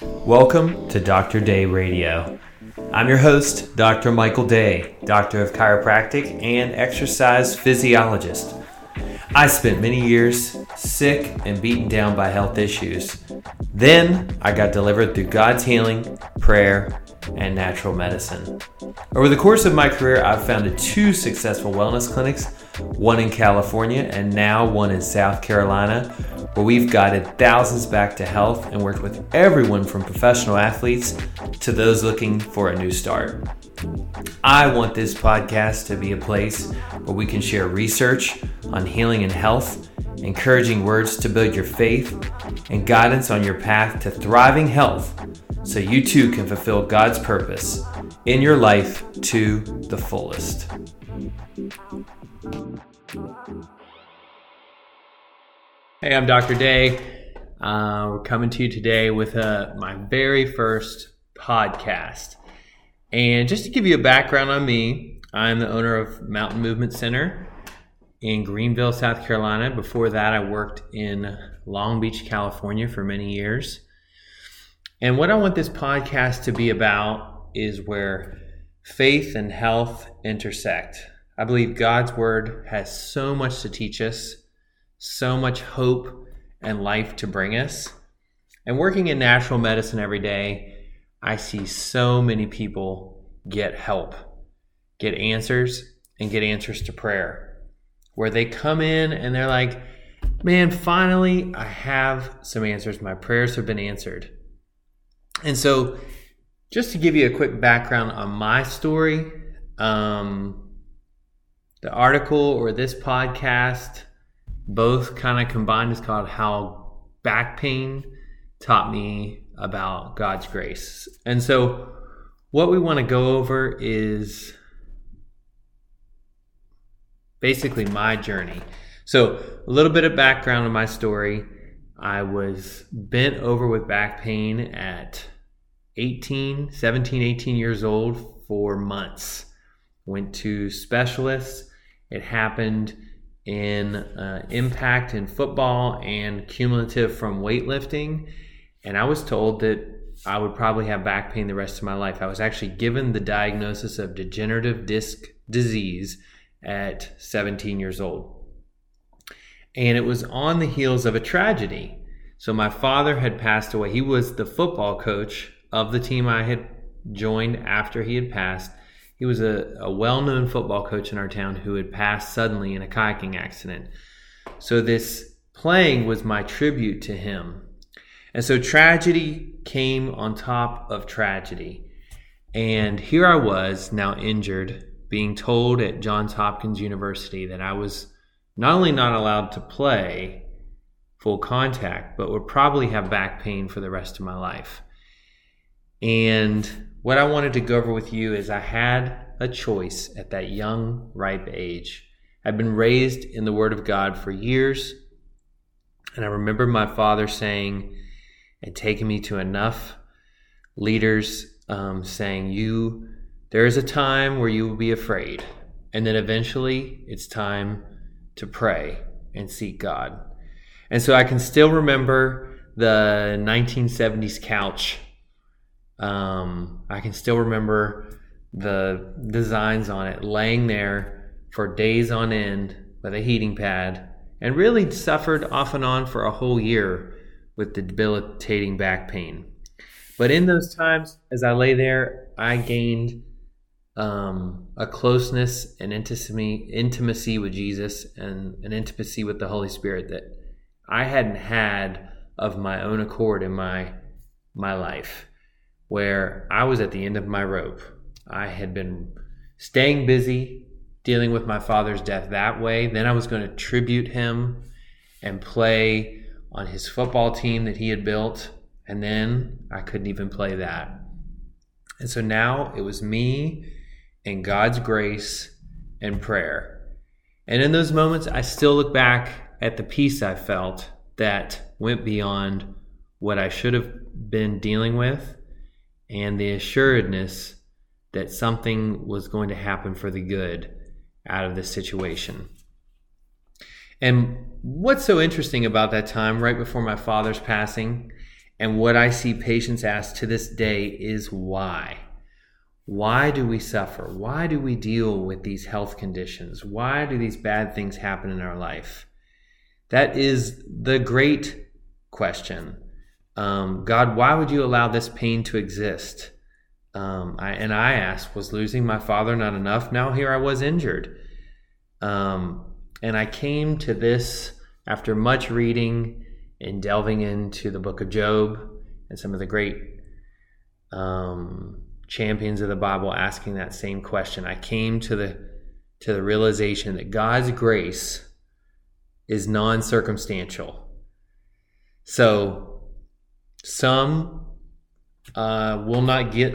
Welcome to Dr. Day Radio. I'm your host, Dr. Michael Day, Doctor of Chiropractic and Exercise Physiologist. I spent many years sick and beaten down by health issues. Then I got delivered through God's healing, prayer, and natural medicine. Over the course of my career, I've founded two successful wellness clinics, one in California and now one in South Carolina, where we've guided thousands back to health and worked with everyone from professional athletes to those looking for a new start. I want this podcast to be a place where we can share research on healing and health, encouraging words to build your faith, and guidance on your path to thriving health so you too can fulfill God's purpose in your life to the fullest. Hey, I'm Dr. Day. Uh, we're coming to you today with uh, my very first podcast. And just to give you a background on me, I'm the owner of Mountain Movement Center in Greenville, South Carolina. Before that, I worked in Long Beach, California for many years. And what I want this podcast to be about is where faith and health intersect. I believe God's word has so much to teach us, so much hope and life to bring us. And working in natural medicine every day, I see so many people get help, get answers, and get answers to prayer. Where they come in and they're like, man, finally, I have some answers. My prayers have been answered. And so, just to give you a quick background on my story, um, the article or this podcast, both kind of combined, is called How Back Pain Taught Me About God's Grace. And so, what we want to go over is basically my journey. So, a little bit of background on my story. I was bent over with back pain at 18, 17, 18 years old for months. Went to specialists. It happened in uh, impact in football and cumulative from weightlifting. And I was told that I would probably have back pain the rest of my life. I was actually given the diagnosis of degenerative disc disease at 17 years old. And it was on the heels of a tragedy. So my father had passed away. He was the football coach of the team I had joined after he had passed. He was a, a well known football coach in our town who had passed suddenly in a kayaking accident. So, this playing was my tribute to him. And so, tragedy came on top of tragedy. And here I was, now injured, being told at Johns Hopkins University that I was not only not allowed to play full contact, but would probably have back pain for the rest of my life. And what I wanted to go over with you is I had a choice at that young, ripe age. I'd been raised in the Word of God for years. And I remember my father saying and taking me to enough leaders um, saying, You, there is a time where you will be afraid. And then eventually it's time to pray and seek God. And so I can still remember the 1970s couch um, I can still remember the designs on it laying there for days on end with a heating pad and really suffered off and on for a whole year with the debilitating back pain. But in those times, as I lay there, I gained um, a closeness and intimacy, intimacy with Jesus and an intimacy with the Holy Spirit that I hadn't had of my own accord in my my life where I was at the end of my rope. I had been staying busy dealing with my father's death that way. Then I was going to tribute him and play on his football team that he had built. And then I couldn't even play that. And so now it was me and God's grace and prayer. And in those moments, I still look back at the peace I felt that went beyond what I should have been dealing with and the assuredness that something was going to happen for the good out of this situation. And what's so interesting about that time, right before my father's passing, And what I see patients ask to this day is why? Why do we suffer? Why do we deal with these health conditions? Why do these bad things happen in our life? That is the great question. Um, God, why would you allow this pain to exist? Um, I, and I asked, was losing my father not enough? Now here I was injured. Um, and I came to this after much reading and delving into the book of Job and some of the great um, champions of the Bible asking that same question. I came to the to the realization that God's grace is non-circumstantial. So some uh, will not get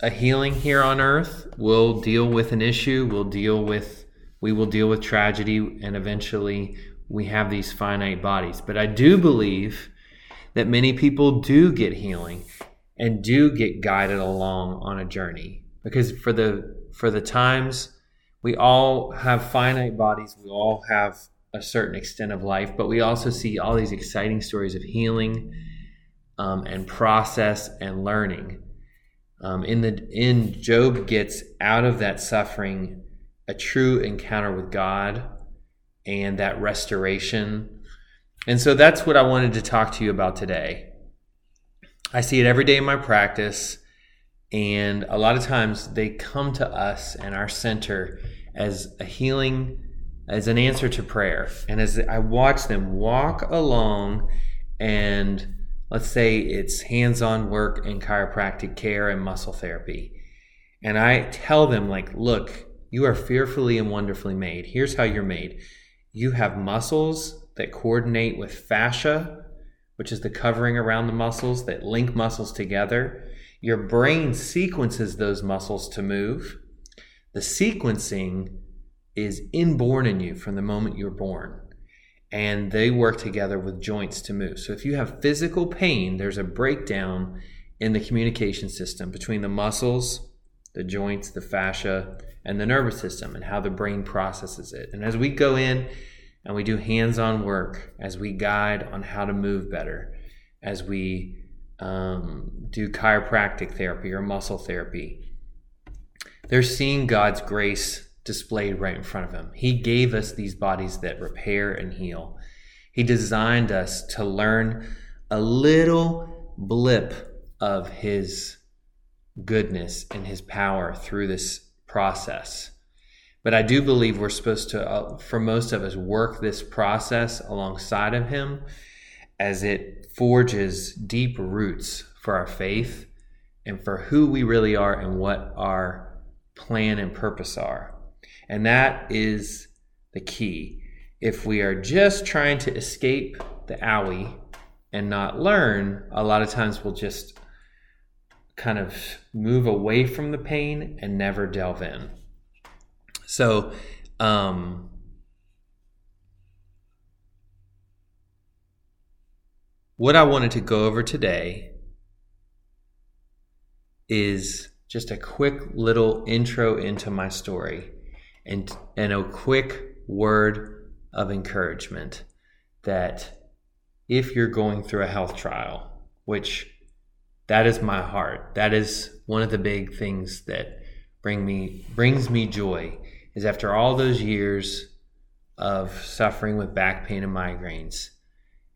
a healing here on earth. We'll deal with an issue. We'll deal with we will deal with tragedy, and eventually we have these finite bodies. But I do believe that many people do get healing and do get guided along on a journey because for the for the times we all have finite bodies we all have a certain extent of life but we also see all these exciting stories of healing um, and process and learning um, in the in job gets out of that suffering a true encounter with god and that restoration and so that's what i wanted to talk to you about today I see it every day in my practice. And a lot of times they come to us and our center as a healing, as an answer to prayer. And as I watch them walk along, and let's say it's hands on work in chiropractic care and muscle therapy. And I tell them, like, look, you are fearfully and wonderfully made. Here's how you're made you have muscles that coordinate with fascia which is the covering around the muscles that link muscles together. Your brain sequences those muscles to move. The sequencing is inborn in you from the moment you're born. And they work together with joints to move. So if you have physical pain, there's a breakdown in the communication system between the muscles, the joints, the fascia, and the nervous system, and how the brain processes it. And as we go in and we do hands on work as we guide on how to move better, as we um, do chiropractic therapy or muscle therapy. They're seeing God's grace displayed right in front of him. He gave us these bodies that repair and heal. He designed us to learn a little blip of His goodness and His power through this process. But I do believe we're supposed to, uh, for most of us, work this process alongside of Him as it forges deep roots for our faith and for who we really are and what our plan and purpose are. And that is the key. If we are just trying to escape the owie and not learn, a lot of times we'll just kind of move away from the pain and never delve in. So, um, what I wanted to go over today is just a quick little intro into my story and and a quick word of encouragement that if you're going through a health trial, which that is my heart, that is one of the big things that bring me brings me joy is after all those years of suffering with back pain and migraines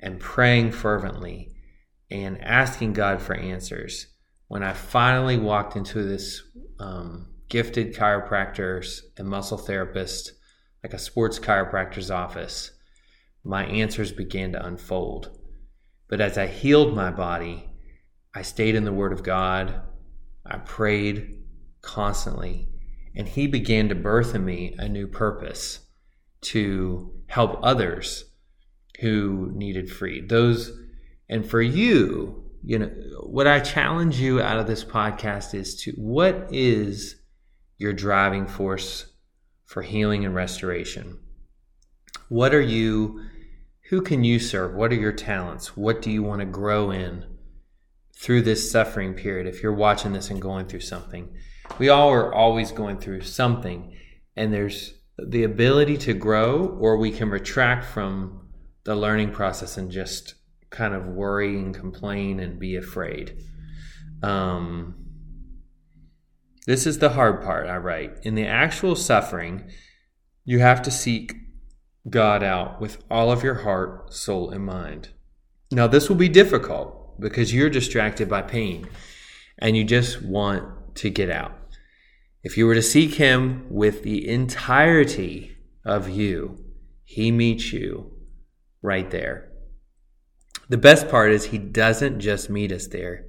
and praying fervently and asking God for answers, when I finally walked into this um, gifted chiropractors and muscle therapists, like a sports chiropractor's office, my answers began to unfold. But as I healed my body, I stayed in the Word of God. I prayed constantly and he began to birth in me a new purpose to help others who needed freed. Those, and for you, you know, what I challenge you out of this podcast is to what is your driving force for healing and restoration? What are you, who can you serve? What are your talents? What do you want to grow in through this suffering period if you're watching this and going through something? we all are always going through something and there's the ability to grow or we can retract from the learning process and just kind of worry and complain and be afraid. Um, this is the hard part, I write. In the actual suffering, you have to seek God out with all of your heart, soul, and mind. Now, this will be difficult because you're distracted by pain and you just want to get out. If you were to seek Him with the entirety of you, He meets you right there. The best part is He doesn't just meet us there,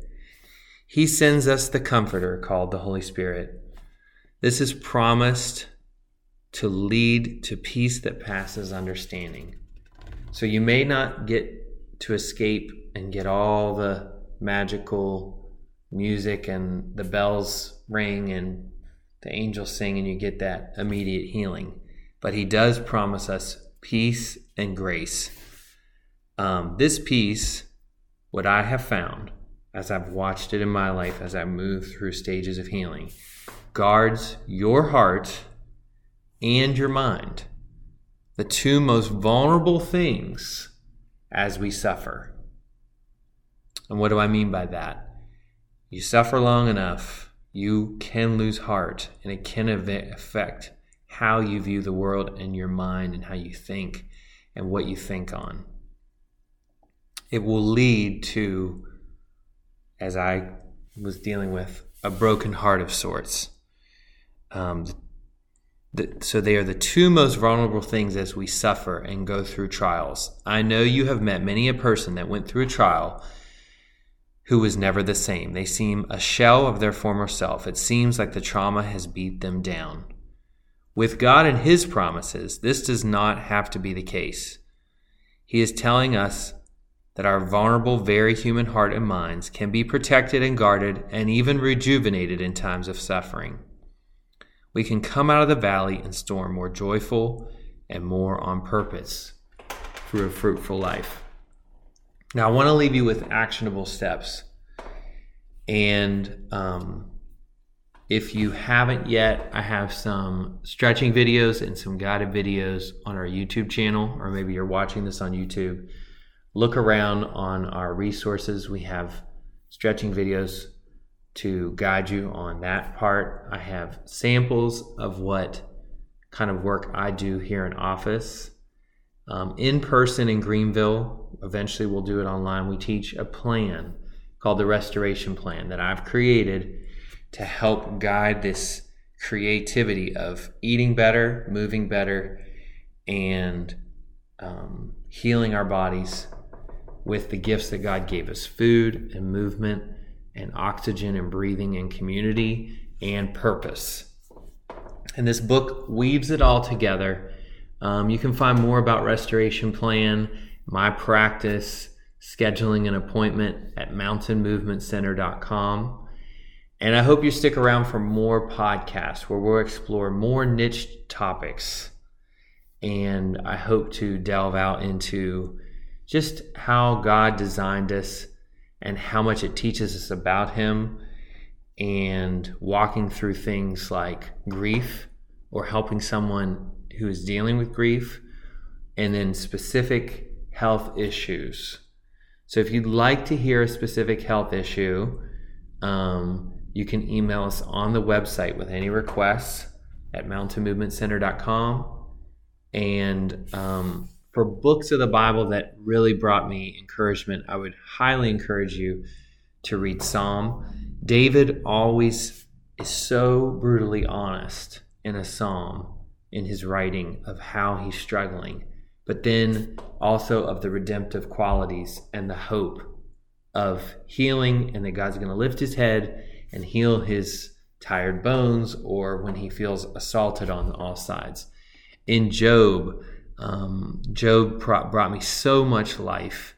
He sends us the Comforter called the Holy Spirit. This is promised to lead to peace that passes understanding. So you may not get to escape and get all the magical music and the bells ring and the angels sing and you get that immediate healing. But he does promise us peace and grace. Um, this peace, what I have found as I've watched it in my life as I move through stages of healing, guards your heart and your mind, the two most vulnerable things as we suffer. And what do I mean by that? You suffer long enough, you can lose heart, and it can affect how you view the world and your mind and how you think and what you think on. It will lead to, as I was dealing with, a broken heart of sorts. Um, so they are the two most vulnerable things as we suffer and go through trials. I know you have met many a person that went through a trial who was never the same. They seem a shell of their former self. It seems like the trauma has beat them down. With God and His promises, this does not have to be the case. He is telling us that our vulnerable, very human heart and minds can be protected and guarded and even rejuvenated in times of suffering we can come out of the valley and storm more joyful and more on purpose through a fruitful life. Now, I want to leave you with actionable steps. And um, if you haven't yet, I have some stretching videos and some guided videos on our YouTube channel, or maybe you're watching this on YouTube. Look around on our resources. We have stretching videos to guide you on that part. I have samples of what kind of work I do here in office. Um, in person in Greenville, eventually we'll do it online. We teach a plan called the Restoration Plan that I've created to help guide this creativity of eating better, moving better, and um, healing our bodies with the gifts that God gave us food and movement and oxygen and breathing and community and purpose. And this book weaves it all together. Um, you can find more about Restoration Plan, my practice, scheduling an appointment at mountainmovementcenter.com. And I hope you stick around for more podcasts where we'll explore more niche topics. And I hope to delve out into just how God designed us and how much it teaches us about Him and walking through things like grief or helping someone who is dealing with grief and then specific health issues. So if you'd like to hear a specific health issue, um, you can email us on the website with any requests at mountainmovementcenter.com. And um, for books of the Bible that really brought me encouragement, I would highly encourage you to read Psalm. David always is so brutally honest in a psalm in his writing of how he's struggling, but then also of the redemptive qualities and the hope of healing and that God's going to lift his head and heal his tired bones or when he feels assaulted on all sides. In Job, um, Job brought me so much life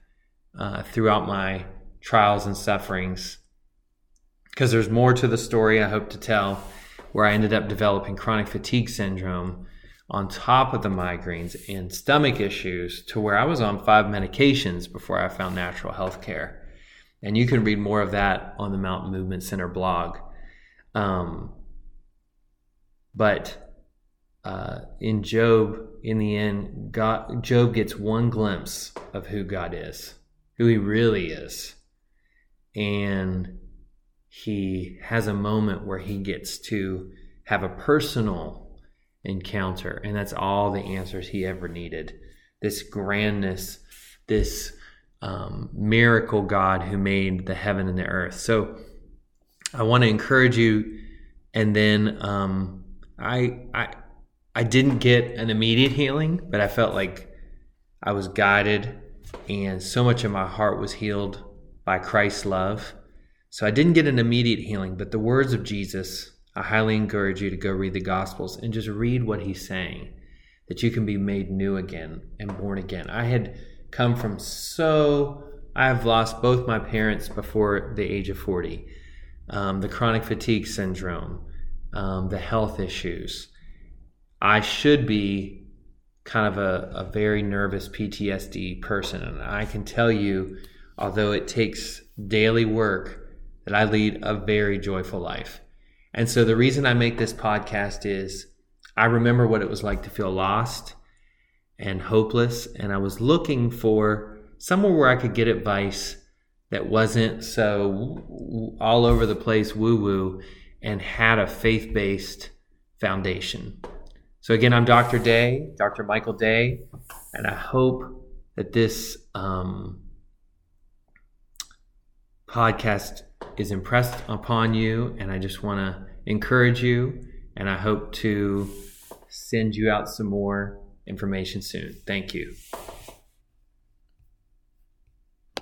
uh, throughout my trials and sufferings because there's more to the story I hope to tell where I ended up developing chronic fatigue syndrome on top of the migraines and stomach issues to where I was on five medications before I found natural health care. And you can read more of that on the Mountain Movement Center blog. Um, but uh, in Job, in the end, God, Job gets one glimpse of who God is. who he really is. And he has a moment where he gets to have a personal encounter. And that's all the answers he ever needed. This grandness, this um, miracle God who made the heaven and the earth. So I want to encourage you. And then um, I, I, I didn't get an immediate healing, but I felt like I was guided, and so much of my heart was healed by Christ's love. So I didn't get an immediate healing, but the words of Jesus, I highly encourage you to go read the Gospels and just read what he's saying, that you can be made new again and born again. I had come from so, I have lost both my parents before the age of 40, um, the chronic fatigue syndrome, um, the health issues. I should be kind of a, a very nervous PTSD person. And I can tell you, although it takes daily work, that I lead a very joyful life. And so the reason I make this podcast is I remember what it was like to feel lost and hopeless. And I was looking for somewhere where I could get advice that wasn't so all over the place woo woo and had a faith based foundation. So, again, I'm Dr. Day, Dr. Michael Day, and I hope that this um, podcast is impressed upon you. And I just want to encourage you, and I hope to send you out some more information soon. Thank you.